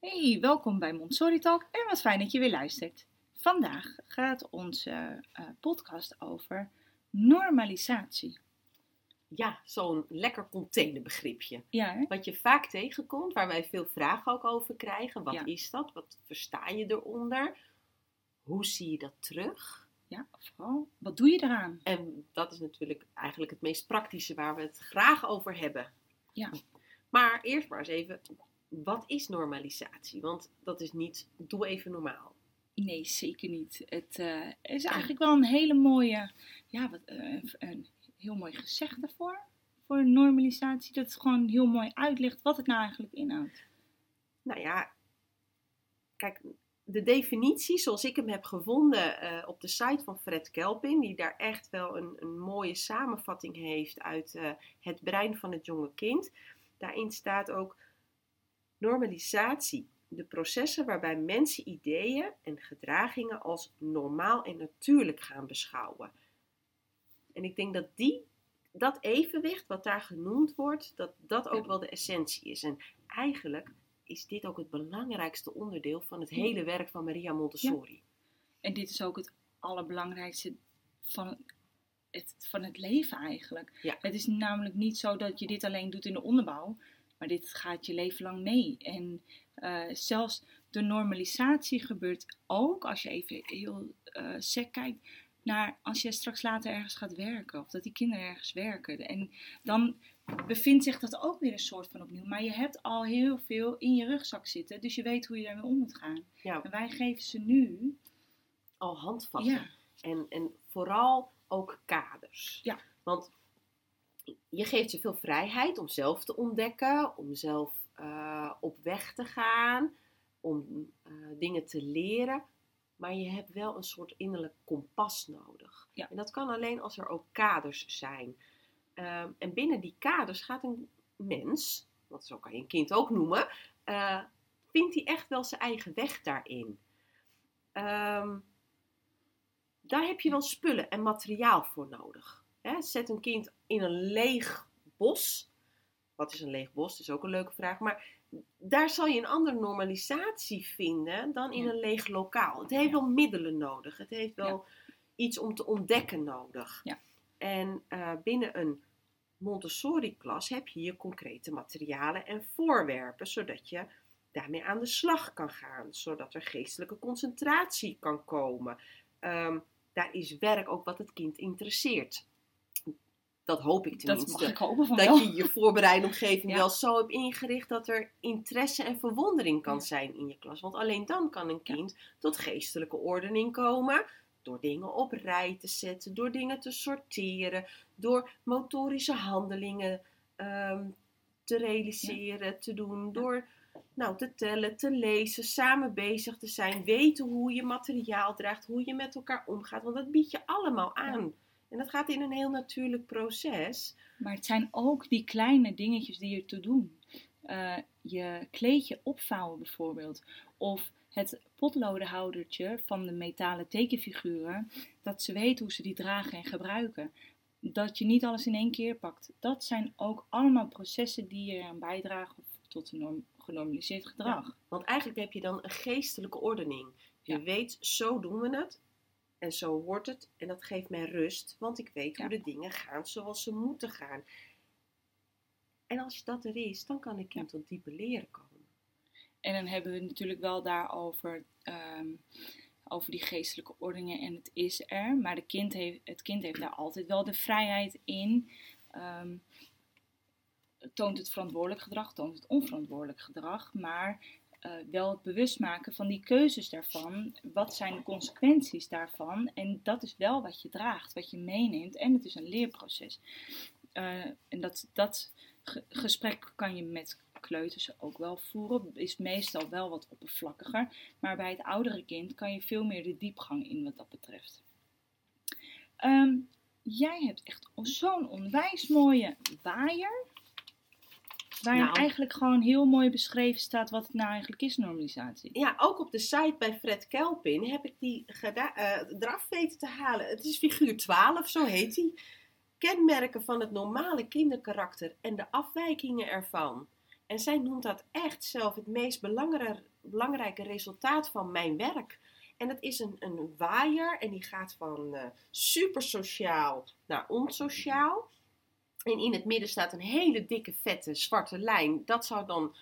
Hey, welkom bij Montessori Talk en wat fijn dat je weer luistert. Vandaag gaat onze eh, podcast over normalisatie. Ja, zo'n lekker containerbegripje. Ja, hè? Wat je vaak tegenkomt, waar wij veel vragen ook over krijgen. Wat Ja. is dat? Wat versta je eronder? Hoe zie je dat terug? ja, vooral, wat doe je eraan? En dat is natuurlijk eigenlijk het meest praktische waar we het graag over hebben. Ja. Maar eerst maar eens even, wat is normalisatie? Want dat is niet, doe even normaal. Nee, zeker niet. Het eh, is eigenlijk wel een hele mooie, ja, wat, eh, een heel mooi gezegd daarvoor. Voor normalisatie, dat het gewoon heel mooi uitlegt wat het nou eigenlijk inhoudt. Nou ja, kijk, de definitie zoals ik hem heb gevonden eh, op de site van Fred Kelpin, die daar echt wel een, een mooie samenvatting heeft uit het brein van het jonge kind. Daarin staat ook normalisatie. De processen waarbij mensen ideeën en gedragingen als normaal en natuurlijk gaan beschouwen. En ik denk dat die, dat evenwicht wat daar genoemd wordt, dat dat ook wel de essentie is. En eigenlijk is dit ook het belangrijkste onderdeel van het hele werk van Maria Montessori. En dit is ook het allerbelangrijkste van het, van het leven eigenlijk. Ja. Het is namelijk niet zo dat je dit alleen doet in de onderbouw, maar dit gaat je leven lang mee. En eh, zelfs de normalisatie gebeurt ook, als je even heel eh sec kijkt, naar als je straks later ergens gaat werken, of dat die kinderen ergens werken. En dan bevindt zich dat ook weer een soort van opnieuw. Maar je hebt al heel veel in je rugzak zitten, dus je weet hoe je daarmee om moet gaan. Ja, En wij geven ze nu al handvatten. Ja. En, en vooral ook kaders. Ja. Want je geeft ze veel vrijheid om zelf te ontdekken, om zelf eh, op weg te gaan, om eh, dingen te leren. Maar je hebt wel een soort innerlijk kompas nodig. Ja. En dat kan alleen als er ook kaders zijn. Ehm, en binnen die kaders gaat een mens, want zo kan je een kind ook noemen, eh, vindt hij echt wel zijn eigen weg daarin. Ehm, daar heb je wel spullen en materiaal voor nodig. Hè, zet een kind in een leeg bos. Wat is een leeg bos? Dat is ook een leuke vraag. Maar daar zal je een andere normalisatie vinden dan in Ja. een leeg lokaal. Het heeft wel middelen nodig. Het heeft wel iets om te ontdekken nodig. Ja. En eh, binnen een Montessori-klas heb je je concrete materialen en voorwerpen, zodat je daarmee aan de slag kan gaan, zodat er geestelijke concentratie kan komen. Ehm, daar is werk ook wat het kind interesseert. Dat hoop ik Dat tenminste. mag ik hopen van dat wel. je je voorbereidende omgeving Ja. wel zo hebt ingericht dat er interesse en verwondering kan zijn in je klas. Want alleen dan kan een Ja. kind tot geestelijke ordening komen. Door dingen op rij te zetten, door dingen te sorteren, door motorische handelingen ehm, te realiseren, te doen, door nou, te tellen, te lezen, samen bezig te zijn, weten hoe je materiaal draagt, hoe je met elkaar omgaat. Want dat bied je allemaal aan. En dat gaat in een heel natuurlijk proces. Maar het zijn ook die kleine dingetjes die ertoe doen. Eh, je kleedje opvouwen bijvoorbeeld. Of het potlodenhoudertje van de metalen tekenfiguren. Dat ze weten hoe ze die dragen en gebruiken. Dat je niet alles in één keer pakt. Dat zijn ook allemaal processen die eraan bijdragen tot een norm- genormaliseerd gedrag. Want eigenlijk heb je dan een geestelijke ordening. Je Ja. weet, zo doen we het. En zo wordt het. En dat geeft mij rust. Want ik weet hoe de dingen gaan zoals ze moeten gaan. En als dat er is, dan kan kind tot diepe leren komen. En dan hebben we het natuurlijk wel daarover, ehm, over die geestelijke ordeningen en het is er. Maar de kind heeft, het kind heeft daar altijd wel de vrijheid in. Ehm, toont het verantwoordelijk gedrag, toont het onverantwoordelijk gedrag. Maar eh, wel het bewust maken van die keuzes daarvan. Wat zijn de consequenties daarvan? En dat is wel wat je draagt, wat je meeneemt. En het is een leerproces. Eh, en dat, dat ge- gesprek kan je met kleuters ook wel voeren. Is meestal wel wat oppervlakkiger. Maar bij het oudere kind kan je veel meer de diepgang in wat dat betreft. Ehm, jij hebt echt zo'n onwijs mooie waaier. Waarin Nou. eigenlijk gewoon heel mooi beschreven staat wat het nou eigenlijk is, normalisatie. Ja, ook op de site bij Fred Kelpin heb ik die geda- eh, eraf weten te halen. Het is figuur 12, zo heet die. Kenmerken van het normale kinderkarakter en de afwijkingen ervan. En zij noemt dat echt zelf het meest belangrijke, belangrijke resultaat van mijn werk. En dat is een, een waaier en die gaat van uh, super sociaal naar onsociaal. En in het midden staat een hele dikke, vette, zwarte lijn. Dat zou dan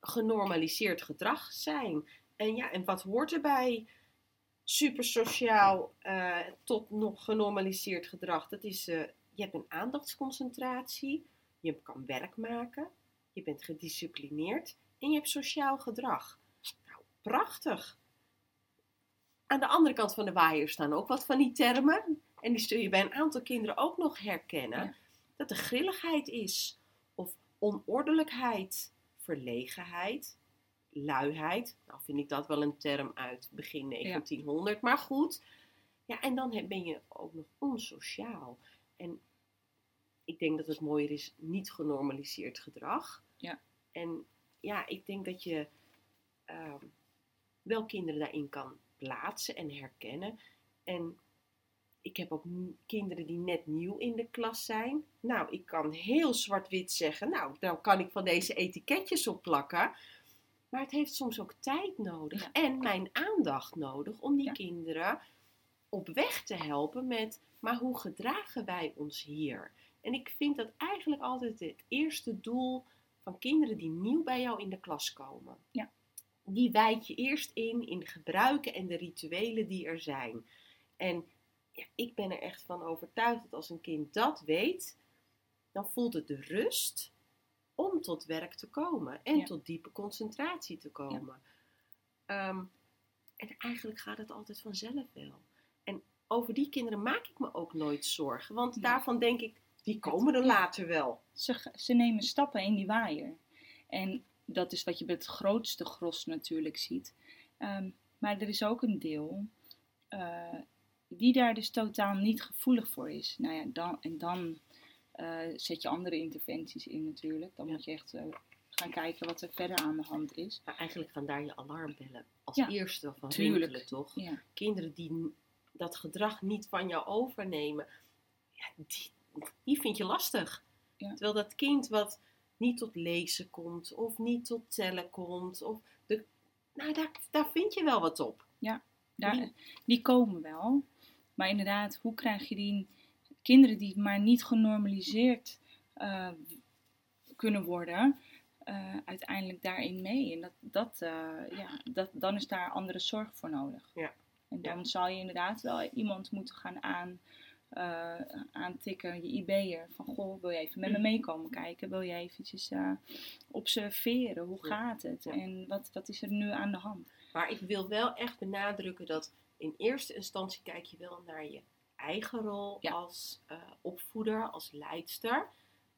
genormaliseerd gedrag zijn. En ja, en wat hoort erbij? Super sociaal uh, tot nog genormaliseerd gedrag. Dat is, uh, je hebt een aandachtsconcentratie, je kan werk maken, je bent gedisciplineerd en je hebt sociaal gedrag. Nou, prachtig. Aan de andere kant van de waaier staan ook wat van die termen. En die zul je bij een aantal kinderen ook nog herkennen. Dat er grilligheid is, of onordelijkheid, verlegenheid, luiheid. Nou vind ik dat wel een term uit begin 1900, maar goed. Ja, en dan ben je ook nog onsociaal. En ik denk dat het mooier is, niet genormaliseerd gedrag. Ja. En ja, ik denk dat je uh, wel kinderen daarin kan plaatsen en herkennen. En ik heb ook kinderen die net nieuw in de klas zijn. Nou, ik kan heel zwart-wit zeggen, nou, dan kan ik van deze etiketjes opplakken. Maar het heeft soms ook tijd nodig en mijn aandacht nodig om die kinderen op weg te helpen met, maar hoe gedragen wij ons hier? En ik vind dat eigenlijk altijd het eerste doel van kinderen die nieuw bij jou in de klas komen. Ja. Die wijd je eerst in, in de gebruiken en de rituelen die er zijn. En ja, ik ben er echt van overtuigd dat als een kind dat weet, dan voelt het de rust om tot werk te komen en tot diepe concentratie te komen. Ehm, en eigenlijk gaat het altijd vanzelf wel. En over die kinderen maak ik me ook nooit zorgen, want daarvan denk ik, die komen er later wel. Ze, ze nemen stappen in die waaier. En dat is wat je bij het grootste gros natuurlijk ziet. Ehm, maar er is ook een deel uh, die daar dus totaal niet gevoelig voor is. Nou ja, dan, en dan uh, zet je andere interventies in natuurlijk. Dan moet je echt uh, gaan kijken wat er verder aan de hand is. Maar eigenlijk gaan daar je alarmbellen als ja, eerste van rinkelen, toch? Ja. Kinderen die dat gedrag niet van jou overnemen, ja, die, die vind je lastig. Terwijl dat kind wat niet tot lezen komt, of niet tot tellen komt, of de, nou, daar, daar vind je wel wat op. Ja, daar, die, die komen wel. Maar inderdaad, hoe krijg je die kinderen die maar niet genormaliseerd uh, kunnen worden, uh, uiteindelijk daarin mee? En dat, dat, uh, ja, dat, dan is daar andere zorg voor nodig. Ja. En dan ja. zal je inderdaad wel iemand moeten gaan aan, aantikken, je IB'er. Van goh, wil je even met me Mm. meekomen kijken? Wil je eventjes observeren? Hoe gaat het? En wat, wat is er nu aan de hand? Maar ik wil wel echt benadrukken dat in eerste instantie kijk je wel naar je eigen rol Ja. als uh, opvoeder, als leidster,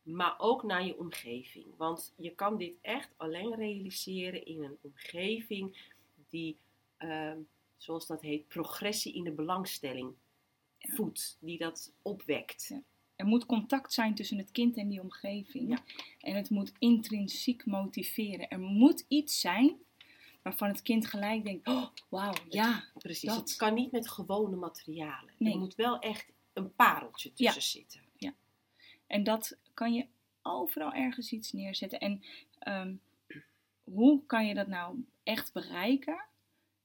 maar ook naar je omgeving. Want je kan dit echt alleen realiseren in een omgeving die, uh, zoals dat heet, progressie in de belangstelling voedt, die dat opwekt. Ja. Er moet contact zijn tussen het kind en die omgeving. Ja. En het moet intrinsiek motiveren. Er moet iets zijn waarvan het kind gelijk denkt: oh, wauw, ja. Precies, dat. het kan niet met gewone materialen. Nee. Er moet wel echt een pareltje tussen Ja. zitten. En dat kan je overal ergens iets neerzetten. En ehm, hoe kan je dat nou echt bereiken?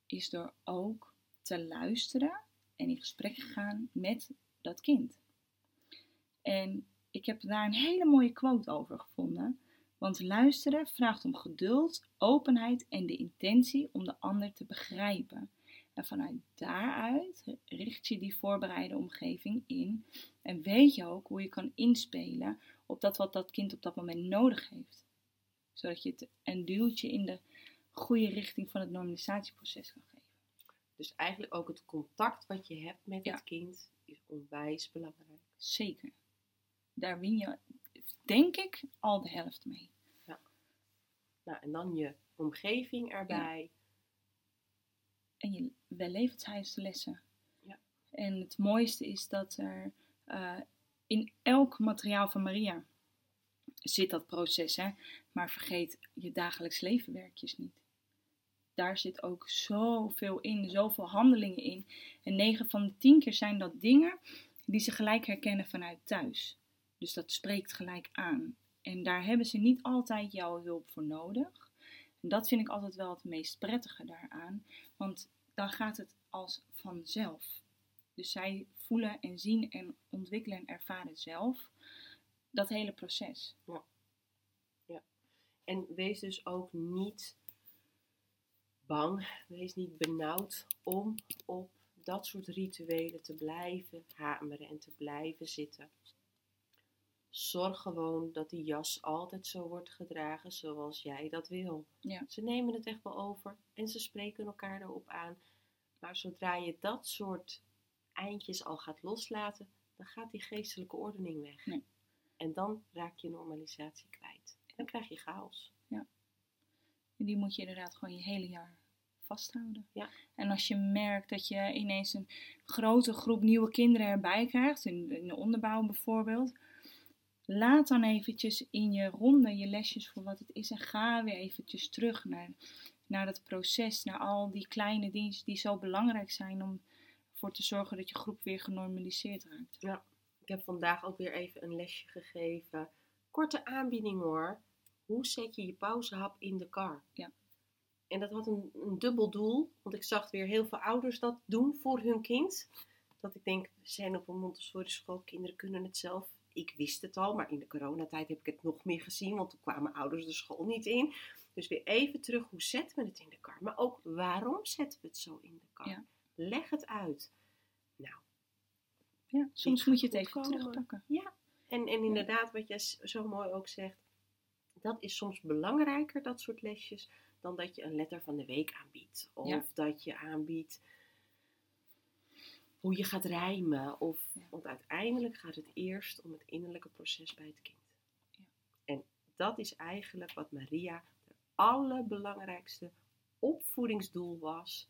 Is door ook te luisteren en in gesprek te gaan met dat kind. En ik heb daar een hele mooie quote over gevonden. Want luisteren vraagt om geduld, openheid en de intentie om de ander te begrijpen. En vanuit daaruit richt je die voorbereide omgeving in. En weet je ook hoe je kan inspelen op dat wat dat kind op dat moment nodig heeft. Zodat je het een duwtje in de goede richting van het normalisatieproces kan geven. Dus eigenlijk ook het contact wat je hebt met Ja. het kind is onwijs belangrijk. Zeker. Daar win je, denk ik, al de helft mee. Nou, en dan je omgeving erbij. en je wellevenshuislessen. Ja. En het mooiste is dat er eh, in elk materiaal van Maria zit dat proces, hè? maar vergeet je dagelijks leven werkjes niet. Daar zit ook zoveel in, zoveel handelingen in. En 9 van de 10 keer zijn dat dingen die ze gelijk herkennen vanuit thuis. Dus dat spreekt gelijk aan. En daar hebben ze niet altijd jouw hulp voor nodig. En dat vind ik altijd wel het meest prettige daaraan. Want dan gaat het als vanzelf. Dus zij voelen en zien en ontwikkelen en ervaren zelf dat hele proces. En wees dus ook niet bang, wees niet benauwd om op dat soort rituelen te blijven hameren en te blijven zitten. Zorg gewoon dat die jas altijd zo wordt gedragen zoals jij dat wil. Ja. Ze nemen het echt wel over en ze spreken elkaar erop aan. Maar zodra je dat soort eindjes al gaat loslaten, dan gaat die geestelijke ordening weg. Nee. En dan raak je normalisatie kwijt. En dan krijg je chaos. En die moet je inderdaad gewoon je hele jaar vasthouden. Ja. En als je merkt dat je ineens een grote groep nieuwe kinderen erbij krijgt, in, in de onderbouw bijvoorbeeld, laat dan eventjes in je ronde je lesjes voor wat het is en ga weer eventjes terug naar, naar dat proces, naar al die kleine dingen die zo belangrijk zijn om ervoor te zorgen dat je groep weer genormaliseerd raakt. Ik heb vandaag ook weer even een lesje gegeven. Korte aanbieding hoor. Hoe zet je je pauzehap in de kar? Ja. En dat had een, een dubbel doel. Want ik zag weer heel veel ouders dat doen voor hun kind. Dat ik denk, we zijn op een Montessori school, kinderen kunnen het zelf. Ik wist het al, maar in de coronatijd heb ik het nog meer gezien. Want toen kwamen ouders de school niet in. Dus weer even terug, hoe zetten we het in de kar? Maar ook, waarom zetten we het zo in de kar? Ja. Leg het uit. Nou, Ja, soms moet je het even komen. terugpakken. Ja, en, en inderdaad, wat jij zo mooi ook zegt, dat is soms belangrijker, dat soort lesjes, dan dat je een letter van de week aanbiedt. Of Ja. dat je aanbiedt hoe je gaat rijmen. Of, Ja. Want uiteindelijk gaat het eerst om het innerlijke proces bij het kind. Ja. En dat is eigenlijk wat Maria het allerbelangrijkste opvoedingsdoel was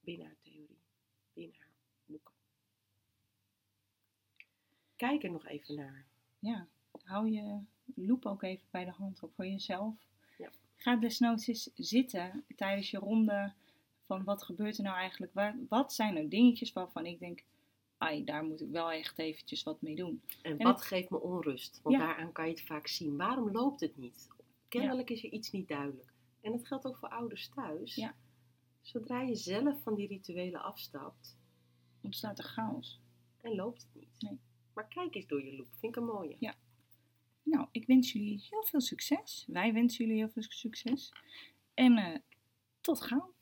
binnen haar theorie, binnen haar boeken. Kijk er nog even naar. Ja, hou je loop ook even bij de hand op voor jezelf. Ja. Ga desnoods eens zitten tijdens je ronde van wat gebeurt er nou eigenlijk? Waar, wat zijn nou dingetjes waarvan ik denk, ai, daar moet ik wel echt eventjes wat mee doen. En, En wat het- geeft me onrust? Want Ja. daaraan kan je het vaak zien. Waarom loopt het niet? Kennelijk is er iets niet duidelijk. En dat geldt ook voor ouders thuis. Ja. Zodra je zelf van die rituelen afstapt, Ontstaat er chaos. en loopt het niet. Nee. Maar kijk eens door je loop. Vind ik een mooie. Ja. Nou, ik wens jullie heel veel succes. Wij wensen jullie heel veel succes. En eh, tot gauw.